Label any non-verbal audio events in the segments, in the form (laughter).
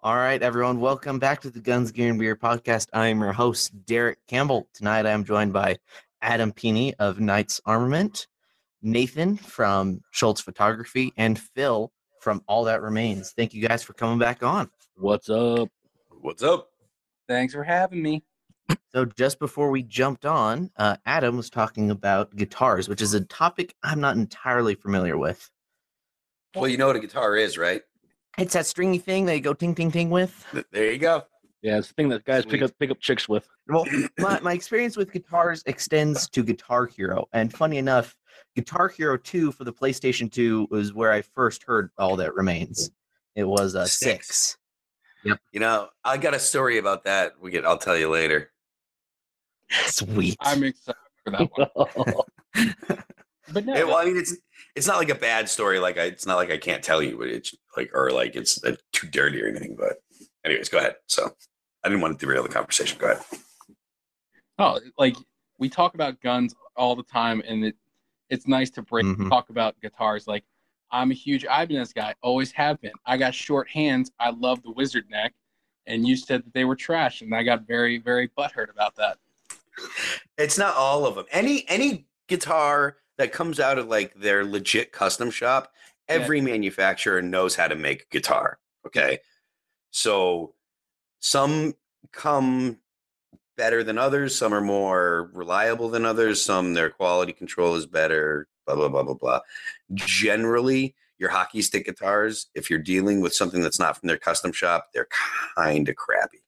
All right, everyone, welcome back to the Guns, Gear, and Beer podcast. I am your host, Derek Campbell. Tonight I am joined by Adam Pini of Knights Armament, Nathan from Schultz Photography, and Phil from All That Remains. Thank you guys for coming back on. What's up? What's up? Thanks for having me. So, just before we jumped on, uh, Adam was talking about guitars, which is a topic I'm not entirely familiar with. Well, you know what a guitar is, right? It's that stringy thing that you go ting ting ting with. There you go. Yeah, it's the thing that guys pick up pick up chicks with. Well, (clears throat) my, my experience with guitars extends to Guitar Hero. And funny enough, Guitar Hero 2 for the PlayStation 2 was where I first heard All That Remains. It was a Six. six. You know, I got a story about that. We get. I'll tell you later. (laughs) Sweet. I'm excited for that one. (laughs) (laughs) But no, Yeah, well, I mean, it's it's not like a bad story. Like I, it's not like I can't tell you, but it's like or like it's uh, too dirty or anything. But anyways, go ahead. So I didn't want to derail the conversation. Go ahead. oh, like we talk about guns all the time, and it it's nice to break Mhm. talk about guitars. Like I'm a huge Ibanez guy, always have been. I got short hands. I love the Wizard neck, and you said that they were trash, and I got very very butthurt about that. It's not all of them. Any any guitar that comes out of like their legit custom shop, Yeah. every manufacturer knows how to make a guitar. Okay. So some come better than others, some are more reliable than others, some their quality control is better, blah blah blah blah blah. Generally, your hockey stick guitars, if you're dealing with something that's not from their custom shop, they're kind of crappy.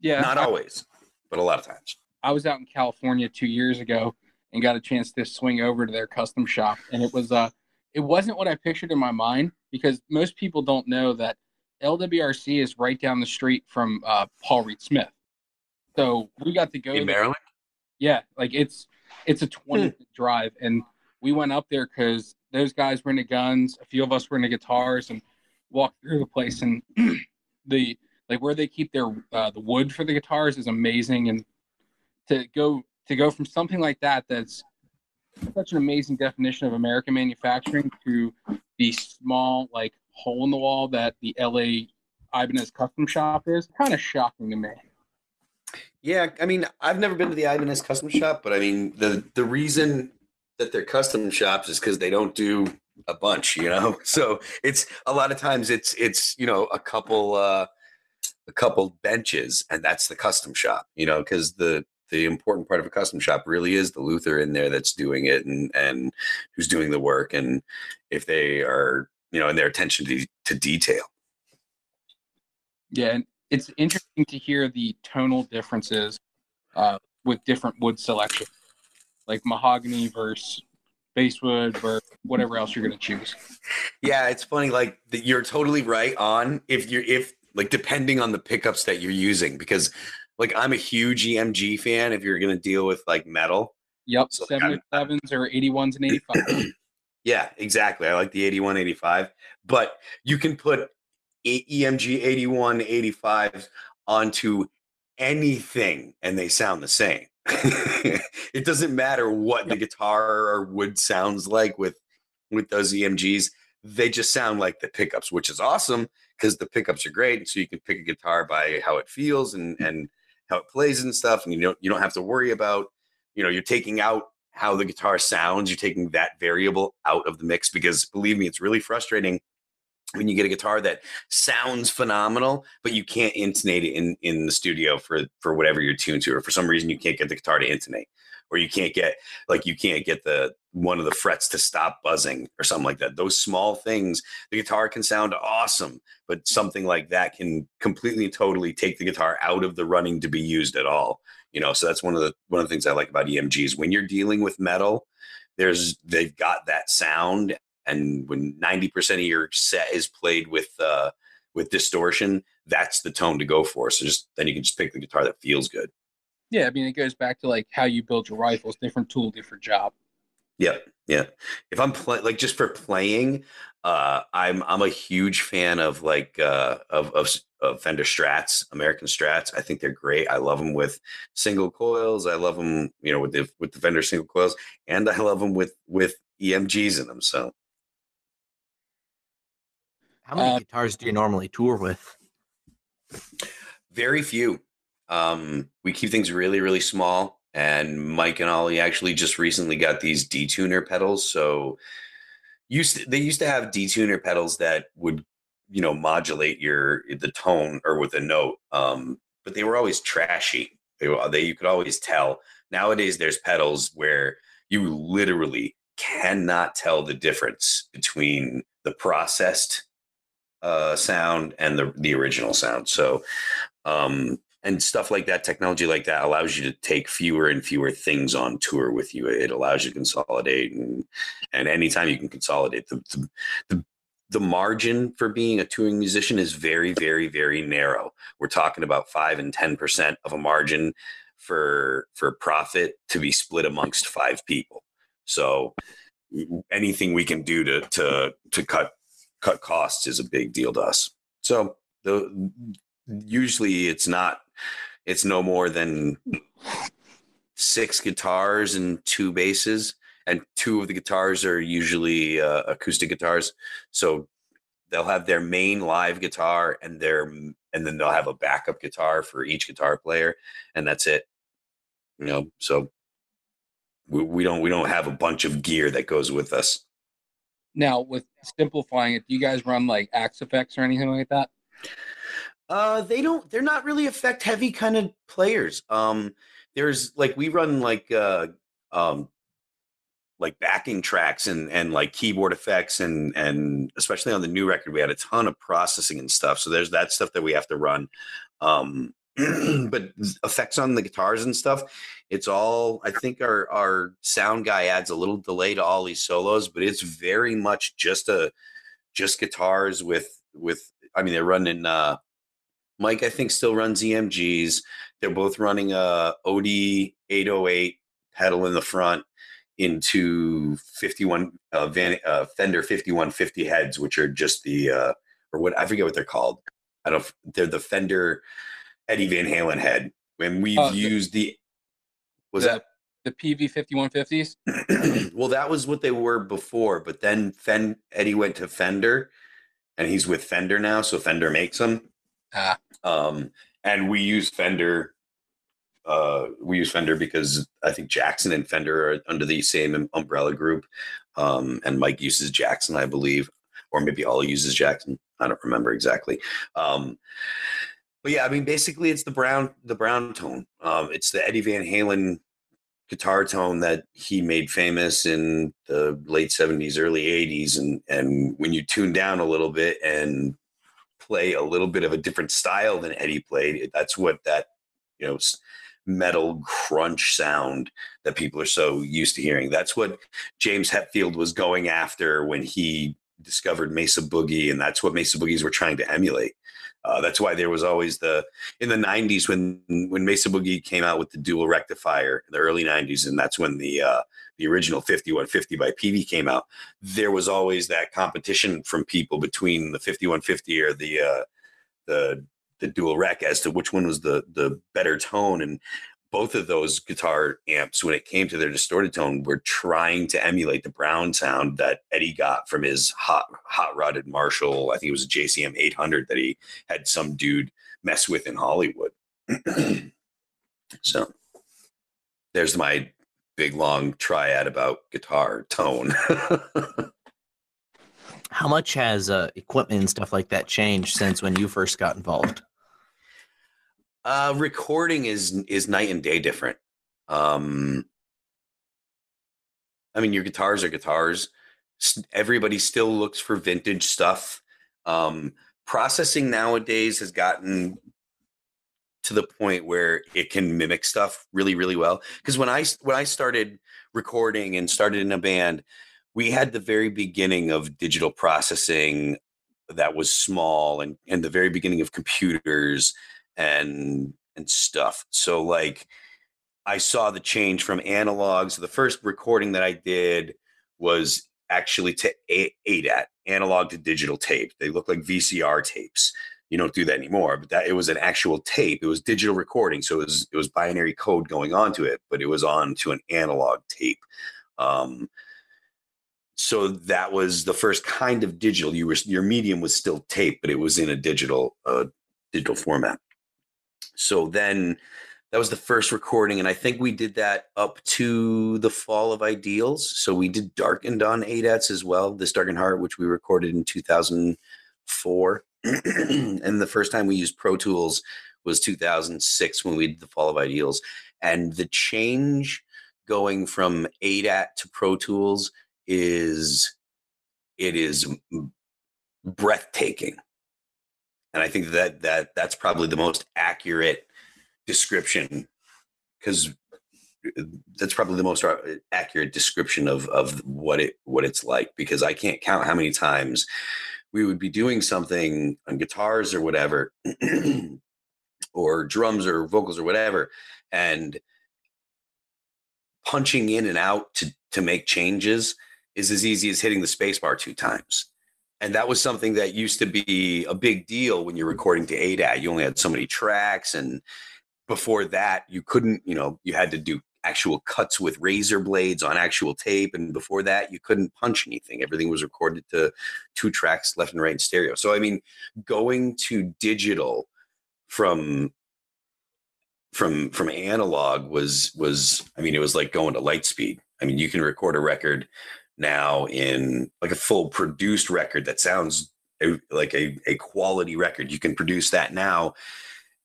Yeah, Not I- always, but a lot of times. I was out in California two years ago and got a chance to swing over to their custom shop, and it was uh, it wasn't what I pictured in my mind because most people don't know that LWRC is right down the street from uh, Paul Reed Smith. So we got to go. In Maryland? Yeah, like it's it's a twenty minute drive, and we went up there because those guys were into guns. A few of us were into guitars, and walked through the place. And (clears throat) the like where they keep their uh, the wood for the guitars is amazing. And to go to go from something like that that's such an amazing definition of American manufacturing to the small like hole in the wall that the LA Ibanez custom shop is kind of shocking to me. Yeah, I mean, I've never been to the Ibanez custom shop, but I mean, the the reason that they're custom shops is because they don't do a bunch, you know. (laughs) So it's a lot of times it's it's you know a couple uh a couple benches, and that's the custom shop, you know, because the the important part of a custom shop really is the luthier in there that's doing it and and who's doing the work, and if they are you know and their attention to, to detail. Yeah, and it's interesting to hear the tonal differences uh, with different wood selection, like mahogany versus basswood versus whatever else you're going to choose. Yeah, it's funny. Like that you're totally right on if you're if like depending on the pickups that you're using because like I'm a huge EMG fan. If you're gonna deal with like metal, Yep, So, like, I'm- 707s or 81s and 85s. (clears throat) yeah, exactly. I like the 81, 85, but you can put EMG 81, 85s onto anything and they sound the same. (laughs) it doesn't matter what the guitar or wood sounds like with with those EMGs. They just sound like the pickups, which is awesome because the pickups are great. And so you can pick a guitar by how it feels and mm. and how it plays and stuff, and you don't you don't have to worry about you know you're taking out how the guitar sounds. You're taking that variable out of the mix because believe me, it's really frustrating when you get a guitar that sounds phenomenal, but you can't intonate it in in the studio for for whatever you're tuned to, or for some reason you can't get the guitar to intonate, or you can't get like you can't get the one of the frets to stop buzzing or something like that. Those small things, the guitar can sound awesome, but something like that can completely totally take the guitar out of the running to be used at all. You know, so that's one of the one of the things I like about EMGs. When you're dealing with metal, there's they've got that sound and when 90% of your set is played with uh with distortion that's the tone to go for so just then you can just pick the guitar that feels good Yeah, I mean, it goes back to like how you build your rifles, different tool, different job. Yeah yeah if i'm playing like just for playing uh i'm i'm a huge fan of like uh of of, of fender strats american strats i think they're great i love them with single coils i love them you know with the with the fender single coils and i love them with with emgs in them so How many Uh, guitars do you normally tour with? Very few. Um, we keep things really, really small. And Mike and Ollie actually just recently got these detuner pedals. So used to, they used to have detuner pedals that would, you know, modulate your the tone or with a note. Um, but they were always trashy. They, they you could always tell. Nowadays, there's pedals where you literally cannot tell the difference between the processed uh, sound and the the original sound. So, um, and stuff like that, technology like that allows you to take fewer and fewer things on tour with you. It allows you to consolidate, and and anytime you can consolidate, the the, the the margin for being a touring musician is very, very, very narrow. We're talking about five and ten percent of a margin for for profit to be split amongst five people. So anything we can do to to to cut cut costs is a big deal to us. So the usually it's not it's no more than six guitars and two basses and two of the guitars are usually uh, acoustic guitars. So they'll have their main live guitar and their and then they'll have a backup guitar for each guitar player and that's it. You know so we, we don't we don't have a bunch of gear that goes with us. Now, with simplifying it, do you guys run like Axe-Fx or anything like that? Uh, they don't. They're not really effect heavy kind of players. Um, there's like we run like uh, um, like backing tracks and and like keyboard effects and and especially on the new record we had a ton of processing and stuff. So there's that stuff that we have to run. Um, (clears throat) but effects on the guitars and stuff, it's all. I think our our sound guy adds a little delay to all these solos, but it's very much just a just guitars with with. I mean, they're running. Uh, Mike, I think, still runs EMGs. They're both running a OD 808 pedal in the front into 51 uh, Van, uh, Fender 5150 heads, which are just the uh, or what I forget what they're called. I don't. They're the Fender Eddie Van Halen head. When we've Oh, used the was the, the PV fifty one fifties? (clears throat) well that was what they were before, but then Fen Eddie went to Fender, and he's with Fender now, so Fender makes them. Ah. Um, and we use Fender. Uh, we use Fender because I think Jackson and Fender are under the same um- umbrella group. Um, and Mike uses Jackson, I believe, or maybe all uses Jackson. I don't remember exactly. Um, but yeah, I mean, basically, it's the brown, the brown tone. Um, it's the Eddie Van Halen guitar tone that he made famous in the late '70s, early '80s, and and when you tune down a little bit and play a little bit of a different style than Eddie played, that's what that you know metal crunch sound that people are so used to hearing. That's what James Hetfield was going after when he discovered Mesa Boogie, and that's what Mesa Boogies were trying to emulate. Uh, that's why there was always the in the '90s when when Mesa Boogie came out with the dual rectifier in the early '90s, and that's when the uh, the original 5150 by PV came out. There was always that competition from people between the 5150 or the uh, the the dual rec as to which one was the the better tone and both of those guitar amps when it came to their distorted tone were trying to emulate the brown sound that Eddie got from his hot hot rodded Marshall I think it was a JCM 800 that he had some dude mess with in Hollywood (clears throat) so there's my big long triad about guitar tone (laughs) How much has uh, equipment and stuff like that changed since when you first got involved? Uh, recording is is night and day different. Um, I mean, your guitars are guitars. Everybody still looks for vintage stuff. Um, processing nowadays has gotten to the point where it can mimic stuff really, really well. Because when I when I started recording and started in a band, we had the very beginning of digital processing that was small and and the very beginning of computers and and stuff. So like I saw the change from analog. So the first recording that I did was actually to ADAT, analog to digital tape. They look like VCR tapes. You don't do that anymore, but that it was an actual tape. It was digital recording, so it was it was binary code going onto it, but it was on to an analog tape. Um, so that was the first kind of digital. You were your medium was still tape, but it was in a digital uh, digital format. So then that was the first recording, and I think we did that up to the fall of Ideals. So we did Darkened on ADATs as well, this Darkened Heart, which we recorded in 2004. (clears throat) and the first time we used Pro Tools was 2006 when we did the Fall of Ideals. And the change going from ADAT to Pro Tools is it is breathtaking. And I think that that that's probably the most accurate description because uh, that's probably the most uh, accurate description of of what it what it's like because I can't count how many times we would be doing something on guitars or whatever (clears throat) or drums or vocals or whatever and punching in and out to to make changes is as easy as hitting the spacebar two times and that was something that used to be a big deal when you're recording to ADAT. You only had so many tracks, and before that, you couldn't. You know, you had to do actual cuts with razor blades on actual tape, and before that, you couldn't punch anything. Everything was recorded to two tracks, left and right, in stereo. So, I mean, going to digital from from from analog was was I mean, it was like going to light speed. I mean, you can record a record now in like a full produced record that sounds a, like a, a quality record. You can produce that now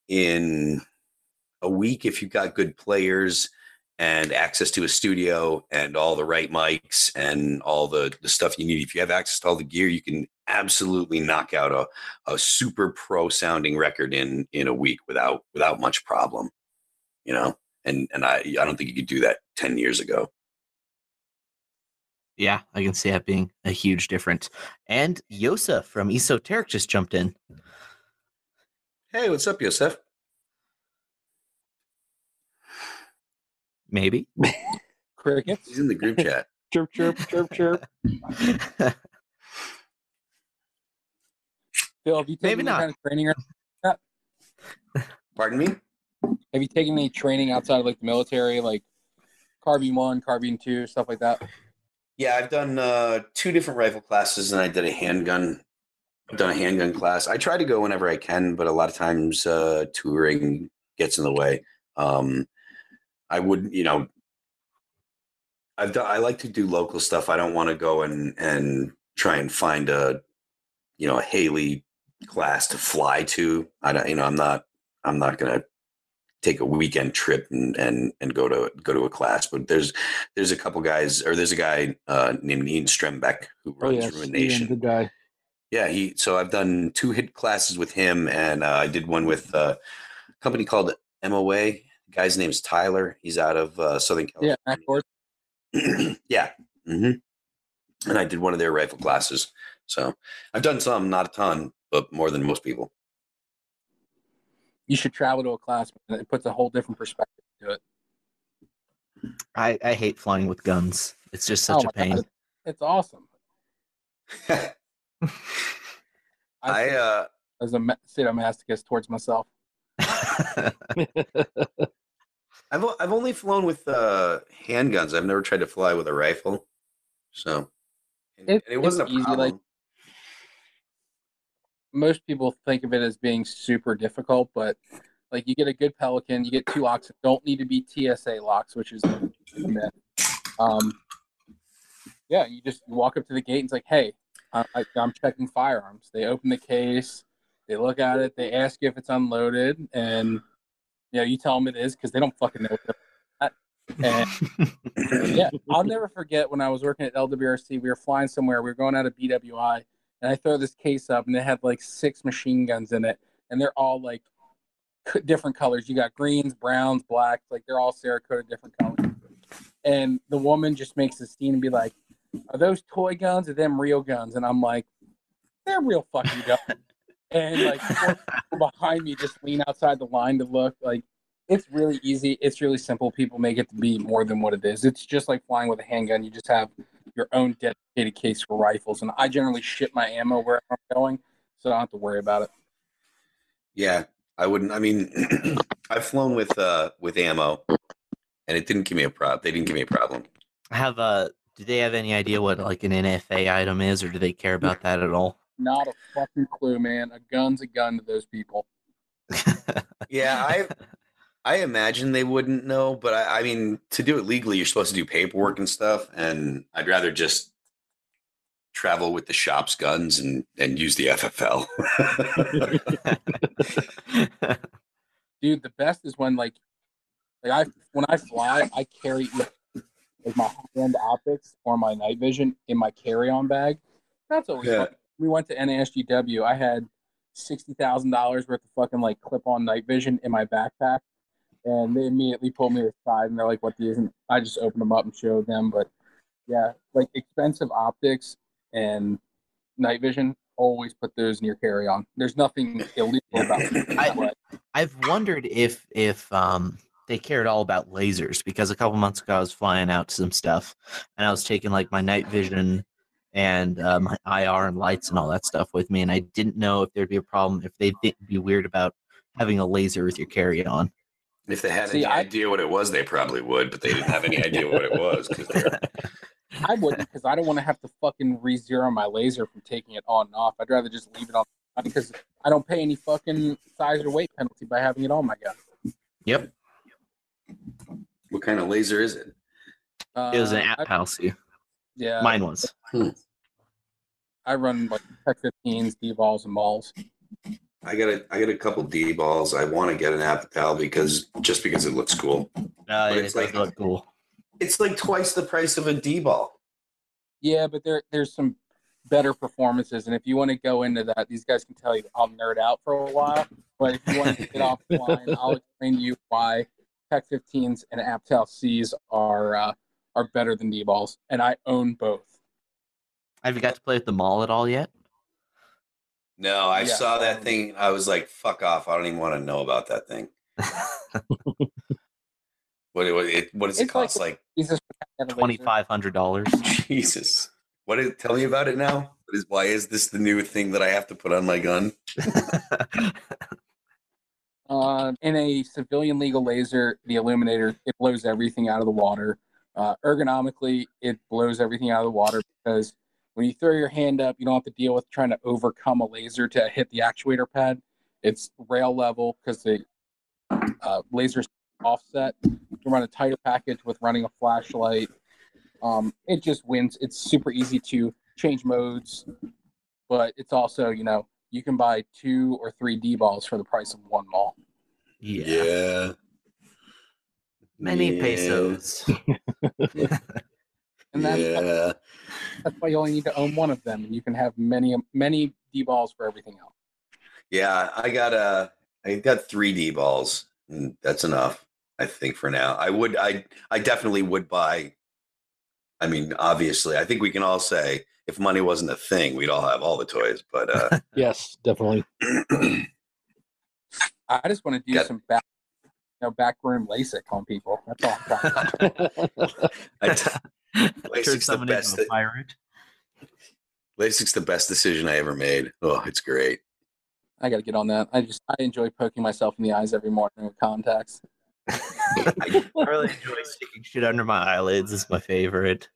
in a week if you've got good players and access to a studio and all the right mics and all the, the stuff you need. If you have access to all the gear, you can absolutely knock out a, a super pro sounding record in in a week without without much problem. You know? And and I I don't think you could do that 10 years ago. Yeah, I can see that being a huge difference. And Yosa from Esoteric just jumped in. Hey, what's up, Yosef? Maybe. (laughs) Crickets. He's in the group chat. (laughs) Chirp, chirp, chirp, chirp. (laughs) Phil, have you taken Maybe any not. kind of training? Or, Pardon me? have you taken any training outside of like the military, like carbine one, carbine two, stuff like that? Yeah, I've done uh, two different rifle classes, and I did a handgun. I've done a handgun class. I try to go whenever I can, but a lot of times uh, touring gets in the way. Um, I wouldn't, you know, I've done. I like to do local stuff. I don't want to go and and try and find a, you know, a Haley class to fly to. I don't, you know, I'm not. I'm not gonna take a weekend trip and and and go to go to a class. But there's there's a couple guys, or there's a guy uh, named Ian Strembeck who Oh runs yeah, Ruin Ian, Nation. good guy. Yeah, he. So I've done two hit classes with him, and uh, I did one with uh, a company called MOA. The guy's name's Tyler. He's out of uh, Southern Yeah, California. of course. (clears throat) yeah. hmm And I did one of their rifle classes. So I've done some, not a ton, but more than most people. You should travel to a class. It puts a whole different perspective to it. I, I hate flying with guns. It's just such Oh a pain. God, It's awesome. (laughs) I feel uh, as a ma- sadomasochist towards myself. (laughs) (laughs) I've I've only flown with uh, handguns. I've never tried to fly with a rifle. So and, It- and it wasn't easy, like- problem. Most people think of it as being super difficult, but like you get a good Pelican, you get two locks that don't need to be TSA locks, which is myth. Um, yeah, you just walk up to the gate and it's like, hey, I, I'm checking firearms. They open the case, they look at it, they ask you if it's unloaded, and you know you tell them it is because they don't fucking know. And yeah, (laughs) I'll never forget when I was working at LWRC. We were flying somewhere. We were going out of BWI, and I throw this case up, and it had like six machine guns in it, and they're all like different colors. You got greens, browns, blacks, like they're all Cerakote different colors. And the woman just makes a scene and be like, "Are those toy guns or them real guns?" And I'm like, "They're real fucking guns." And like (laughs) people behind me just lean outside the line to look. Like it's really easy. It's really simple. People make it to be more than what it is. It's just like flying with a handgun. You just have your own dedicated case for rifles, and I generally ship my ammo where I'm going, so I don't have to worry about it. Yeah, I wouldn't. I mean, (clears throat) I've flown with uh with ammo, and it didn't give me a problem. They didn't give me a problem. I have uh do they have any idea what like an NFA item is or do they care about that at all? Not a fucking clue, man. A gun's a gun to those people. (laughs) Yeah, I I imagine they wouldn't know, but I, I mean, to do it legally, you're supposed to do paperwork and stuff, and I'd rather just travel with the shop's guns and and use the FFL. (laughs) dude the best is when like like i when i fly i carry like my high-end optics or my night vision in my carry-on bag that's always Yeah. We went to nasgw i had $60000 worth of fucking like clip-on night vision in my backpack. And they immediately pulled me aside and they're like what these and i just opened them up and showed them but yeah like expensive optics and night vision always put those in your carry-on. There's nothing illegal about (coughs) it. I- I've wondered if if um they cared all about lasers because a couple months ago I was flying out to some stuff and I was taking like my night vision and uh, my IR and lights and all that stuff with me and I didn't know if there'd be a problem if they'd be weird about having a laser with your carry on. if they had See, any I- idea what it was, they probably would, but they didn't have any idea what it was because they're (laughs) I wouldn't because I don't want to have to fucking re-zero my laser from taking it on and off. I'd rather just leave it on because I don't pay any fucking size or weight penalty by having it on my gun. Yep, what kind of laser is it? Uh, it was an app I- house. yeah, Mine was. I run like Tech 15s, DBALs, and balls. I got a I got a couple DBALs. I want to get an ATPIAL because just because it looks cool. Uh, it it's does like- look cool. It's like twice the price of a DBAL. Yeah, but there there's some better performances, and if you want to go into that, these guys can tell you I'll nerd out for a while. But if you want to get (laughs) offline, I'll explain to you why PEQ-15s and ATPIAL-Cs are uh, are better than DBALs, and I own both. Have you got to play with the MAWL at all yet? No, I Yeah. saw that thing. I was like, "Fuck off! I don't even want to know about that thing." (laughs) What what, it, what does it It's like- cost? Like, Jesus, Twenty five hundred dollars. (laughs) Jesus, what is? Tell me about it now. What is? Why is this the new thing that I have to put on my gun? Uh, (laughs) in a civilian legal laser, the illuminator it blows everything out of the water. Uh, ergonomically, it blows everything out of the water because when you throw your hand up, you don't have to deal with trying to overcome a laser to hit the actuator pad. It's rail level because the uh, laser's offset. You run a tighter package with running a flashlight. Um, it just wins. It's super easy to change modes, but it's also you know you can buy two or three DBALs for the price of one ball. yeah. Many Yeah. pesos. (laughs) And that's, yeah. that's why you only need to own one of them, and you can have many many DBALs for everything else. Yeah, I got a, I got three DBALs. And that's enough, I think, for now. I would I I definitely would buy. I mean, obviously, I think we can all say if money wasn't a thing, we'd all have all the toys. But uh (laughs) Yes, definitely. (clears throat) I just want to do Got- some back, you know, backroom LASIK on people. That's all. I'm trying to do. I t- Turn LASIK's the best a that- pirate. LASIK's the best decision I ever made. Oh, it's great. I got to get on that. I just I enjoy poking myself in the eyes every morning with contacts. (laughs) I really enjoy sticking shit under my eyelids. It's my favorite.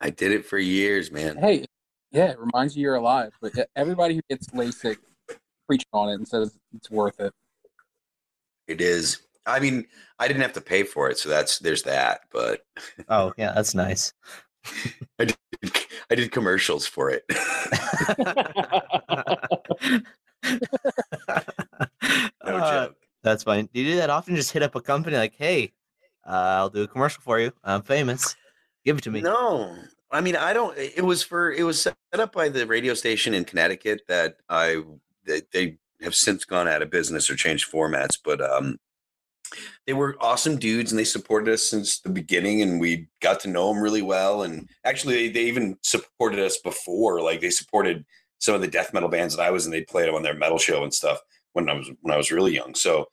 I did it for years, man. Hey, yeah, it reminds you you're alive. But everybody who gets LASIK preaching on it and says it's worth it. It is. I mean, I didn't have to pay for it, so that's there's that. But Oh yeah, that's nice. (laughs) I did, I did commercials for it. (laughs) no Uh, joke. That's fine. Do you do that often? Just hit up a company like, "Hey, uh, I'll do a commercial for you. I'm famous. Give it to me." No, I mean I don't. It was for it was set up by the radio station in Connecticut that I that they have since gone out of business or changed formats, but um, they were awesome dudes and they supported us since the beginning, and we got to know them really well. And actually, they, they even supported us before. Like they supported some of the death metal bands that I was in. They played them on their metal show and stuff when I was when I was really young. So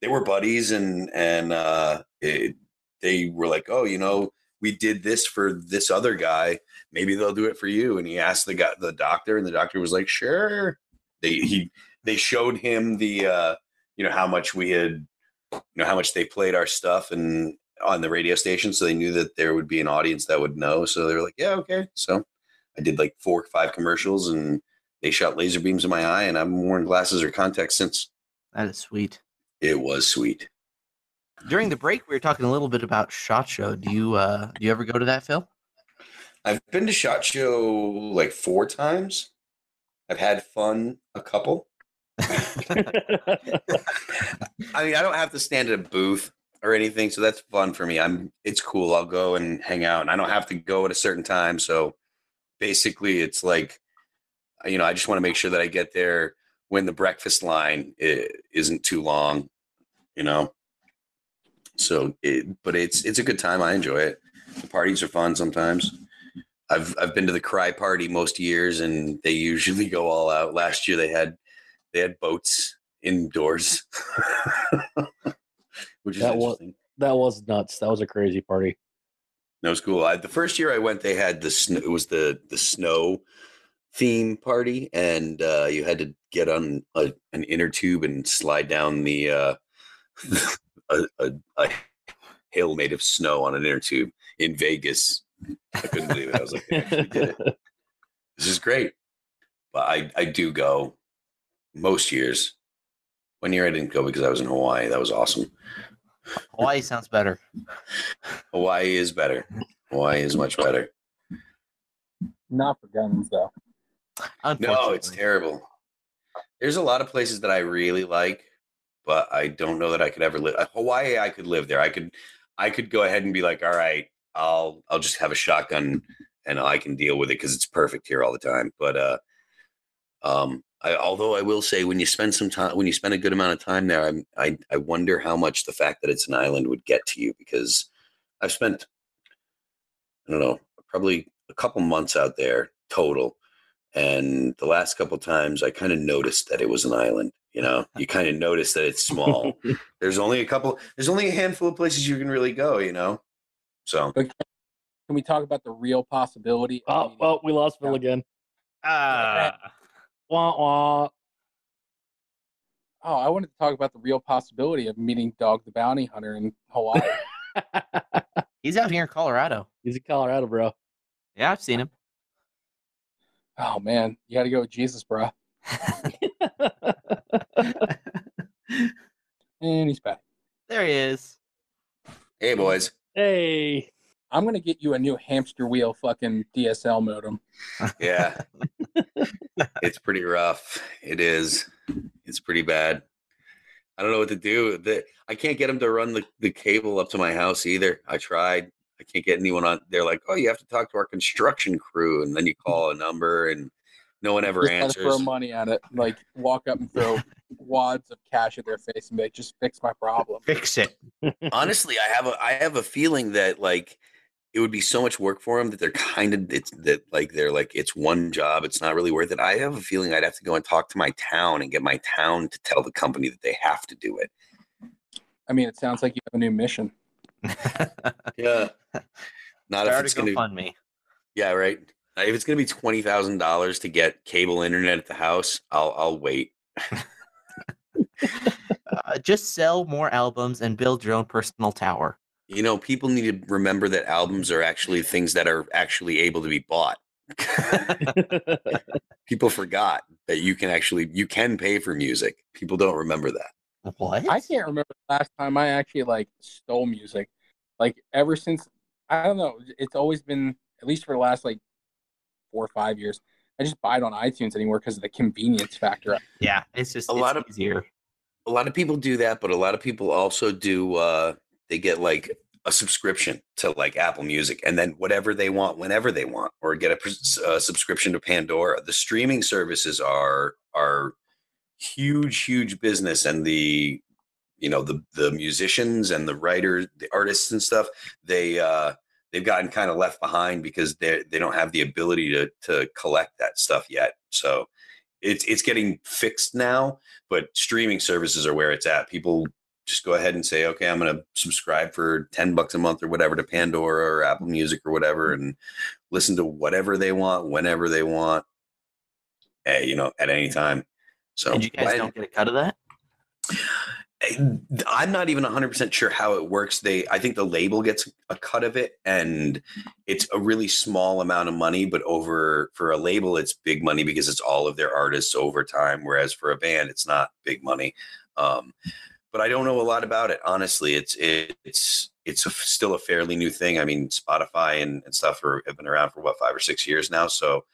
they were buddies, and and uh, it, they were like, oh, you know we did this for this other guy. Maybe they'll do it for you. And he asked the guy, the doctor, and the doctor was like, sure. They he they showed him the uh, you know how much we had, you know how much they played our stuff and on the radio station, so they knew that there would be an audience that would know. So they were like, yeah, okay. So I did like four or five commercials, and they shot laser beams in my eye, and I've worn glasses or contacts since. That is sweet. It was sweet. During the break, we were talking a little bit about Shot Show. Do you uh do you ever go to that, Phil? I've been to Shot Show like four times. I've had fun a couple. (laughs) I mean, I don't have to stand at a booth or anything, so that's fun for me. I'm it's cool. I'll go and hang out, and I don't have to go at a certain time. So basically, it's like you know, I just want to make sure that I get there when the breakfast line isn't too long. You know, so it, but it's it's a good time. I enjoy it. The parties are fun sometimes. I've I've been to the Crye party most years, and they usually go all out. Last year they had they had boats indoors, (laughs) which is That was- interesting. that was nuts. That was a crazy party. That was cool. I, the first year I went, they had the snow. It was the the snow theme party, and uh, you had to get on a, an inner tube and slide down the uh, (laughs) a, a, a hill made of snow on an inner tube in Vegas. I couldn't believe it. I was like, they actually did it. (laughs) This is great. But I I do go most years. One year I didn't go because I was in Hawaii. That was awesome. Hawaii sounds better. (laughs) Hawaii is better. Hawaii is much better. Not for guns though. No, it's terrible. There's a lot of places that I really like, but I don't know that I could ever live. uh, Hawaii, I could live there. I could, I could go ahead and be like, all right, I'll, I'll just have a shotgun and I can deal with it because it's perfect here all the time. But, uh, um, I, although I will say, when you spend some time, when you spend a good amount of time there, I'm, I, I wonder how much the fact that it's an island would get to you because I've spent, I don't know, probably a couple months out there total and the last couple times i kind of noticed that it was an island you know you kind of notice that it's small (laughs) there's only a couple there's only a handful of places you can really go you know so Can we talk about the real possibility? oh, meeting- well, we lost Phil Yeah. again. Ah, Wah, wah. Oh, I wanted to talk about the real possibility of meeting Dog the Bounty Hunter in Hawaii. (laughs) he's out here in Colorado. He's in Colorado, bro. Yeah, I've seen him. oh man, you got to go with Jesus, bro. (laughs) And he's back. there he is. hey boys hey. I'm gonna get you a new hamster wheel fucking DSL modem. yeah (laughs) it's pretty rough it is it's pretty bad i don't know what to do the, i can't get them to run the, the cable up to my house either i tried i can't get anyone on they're like oh you have to talk to our construction crew and then you call a number and no one ever Just answers throw money at it. Like walk up and throw (laughs) wads of cash at their face and be like, just fix my problem. Fix it. (laughs) honestly i have a i have a feeling that like it would be so much work for them that they're kind of it's that like they're like it's one job it's not really worth it i have a feeling i'd have to go and talk to my town and get my town to tell the company that they have to do it I mean, it sounds like you have a new mission. (laughs) yeah not if it's gonna GoFundMe. yeah right if it's gonna be twenty thousand dollars to get cable internet at the house i'll i'll wait (laughs) Uh, just sell more albums and build your own personal tower. You know people need to remember that albums are actually things that are actually able to be bought (laughs) (laughs) people forgot that you can actually you can pay for music people don't remember that What? I can't remember the last time I actually like stole music. Like ever since I don't know, it's always been at least for the last like four or five years. I just buy it on iTunes anymore because of the convenience factor. Yeah, it's just A it's lot of- easier. a lot of people do that but a lot of people also do uh they get like a subscription to like apple music and then whatever they want whenever they want or get a, a subscription to pandora the streaming services are are huge huge business and the you know the the musicians and the writers the artists and stuff they uh they've gotten kind of left behind because they they don't have the ability to to collect that stuff yet so it's it's getting fixed now but streaming services are where it's at. People just go ahead and say, okay, I'm going to subscribe for 10 bucks a month or whatever to Pandora or Apple Music or whatever and listen to whatever they want, whenever they want, eh, you know, at any time. So and you guys why- don't get a cut of that? I'm not even 100% sure how it works. They I think the label gets a cut of it and it's a really small amount of money but over for a label it's big money because it's all of their artists over time whereas for a band it's not big money. Um, but I don't know a lot about it. Honestly, it's it, it's it's a, still a fairly new thing. I mean, Spotify and, and stuff are, have been around for what five or six years now, so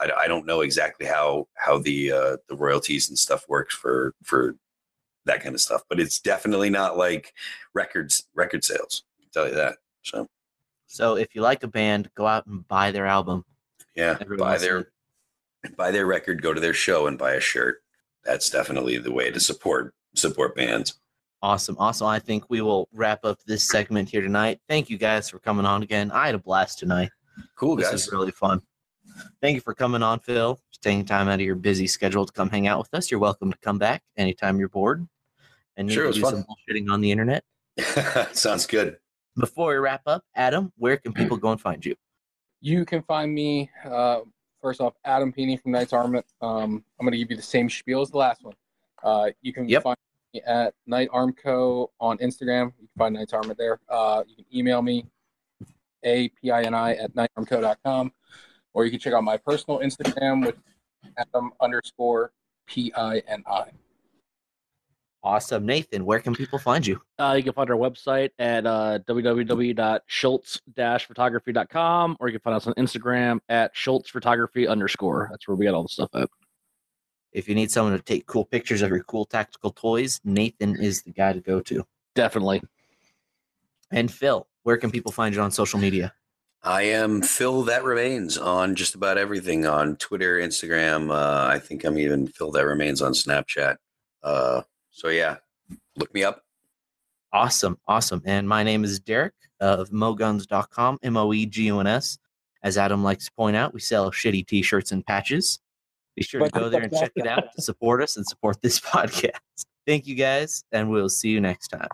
I, I don't know exactly how how the uh, the royalties and stuff works for for that kind of stuff. But it's definitely not like records record sales. I can tell you that. So So if you like a band, go out and buy their album. yeah, Everyone buy their buy their record, go to their show, and buy a shirt. That's definitely the way to support support bands. Awesome. Awesome. I think we will wrap up this segment here tonight. Thank you guys for coming on again. I had a blast tonight. Cool This guys. is really fun. Thank you for coming on, Phil. Taking time out of your busy schedule to come hang out with us. You're welcome to come back anytime you're bored and need Sure, it was do fun. some bullshitting on the internet. (laughs) Sounds good. Before we wrap up, Adam, where can people go and find you? You can find me uh, first off, Adam Pini from Knights Armament. Um, I'm going to give you the same spiel as the last one. Uh, you can Yep. find me at Knight Armco on Instagram. You can find Knights Armament there. Uh, you can email me a p i n i at knightarmco.com, or you can check out my personal Instagram with Adam underscore p i n i. Awesome. Nathan, where can people find you? Uh, you can find our website at uh, www.schultz-photography.com, or you can find us on Instagram at Schultz Photography underscore. That's where we got all the stuff at. If you need someone to take cool pictures of your cool tactical toys, Nathan is the guy to go to. Definitely. And Phil, where can people find you on social media? I am Phil That Remains on just about everything on Twitter, Instagram. Uh, I think I'm even Phil That Remains on Snapchat. Uh, so yeah, look me up. Awesome. Awesome. And my name is Derek of moeguns.com, M O E G U N S. As Adam likes to point out, we sell shitty t shirts and patches. Be sure to go there and check it out to support us and support this (laughs) podcast. Thank you guys, and we'll see you next time.